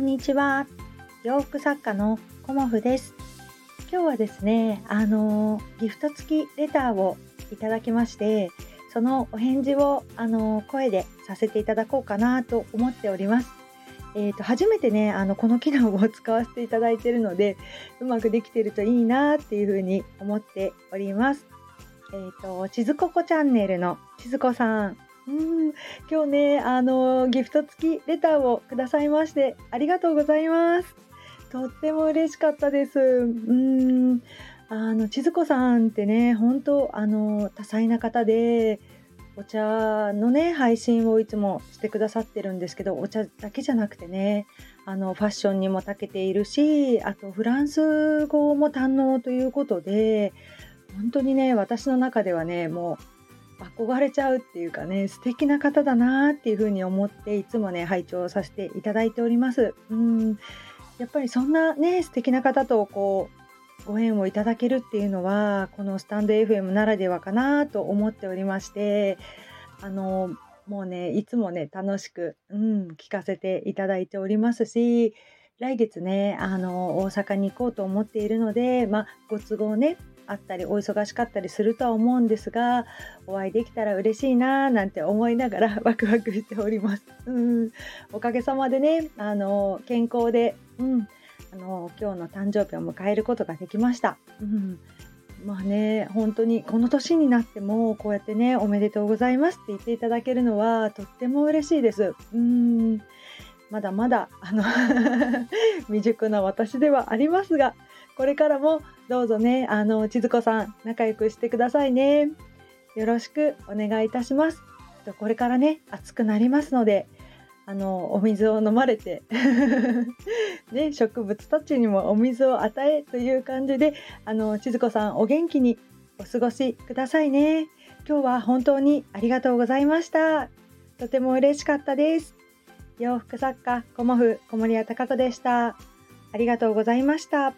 んにちは。洋服作家のコモフです。今日はですねあのギフト付きレターをいただきましてそのお返事をあの声でさせていただこうかなと思っております。えーと、初めてねあのこの機能を使わせていただいているのでうまくできてるといいなっていうふうに思っております。えーと、ちずここチャンネルのちずこさん。うん。今日ねあのギフト付きレターをくださいましてありがとうございます。とっても嬉しかったです。うん。あの千鶴子さんってね本当あの多彩な方でお茶のね配信をいつもしてくださってるんですけどお茶だけじゃなくてねあのファッションにも長けているしあとフランス語も堪能ということで本当にね私の中ではねもう憧れちゃうっていうかね素敵な方だなっていうふうに思っていつもね拝聴させていただいております。うんやっぱりそんなね素敵な方とこうご縁をいただけるっていうのはこのスタンド FM ならではかなと思っておりましてあのもうねいつもね楽しく、うん、聞かせていただいておりますし来月ねあの大阪に行こうと思っているので、まあ、ご都合ねあったりお忙しかったりするとは思うんですがお会いできたら嬉しいなーなんて思いながら ワクワクしております。うんおかげさまでねあの健康で、うん、あの今日の誕生日を迎えることができました。うんまあね本当にこの年になってもこうやってねおめでとうございますって言っていただけるのはとっても嬉しいです。うんまだまだあの 未熟な私ではありますがこれからもどうぞね、あの、千鶴子さん、仲良くしてくださいね。よろしくお願いいたします。これからね、暑くなりますので、あの、お水を飲まれて ね、植物たちにもお水を与えという感じで、あの、千鶴子さん、お元気にお過ごしくださいね。今日は本当にありがとうございました。とても嬉しかったです。洋服作家、コモフ、小森屋隆子でした。ありがとうございました。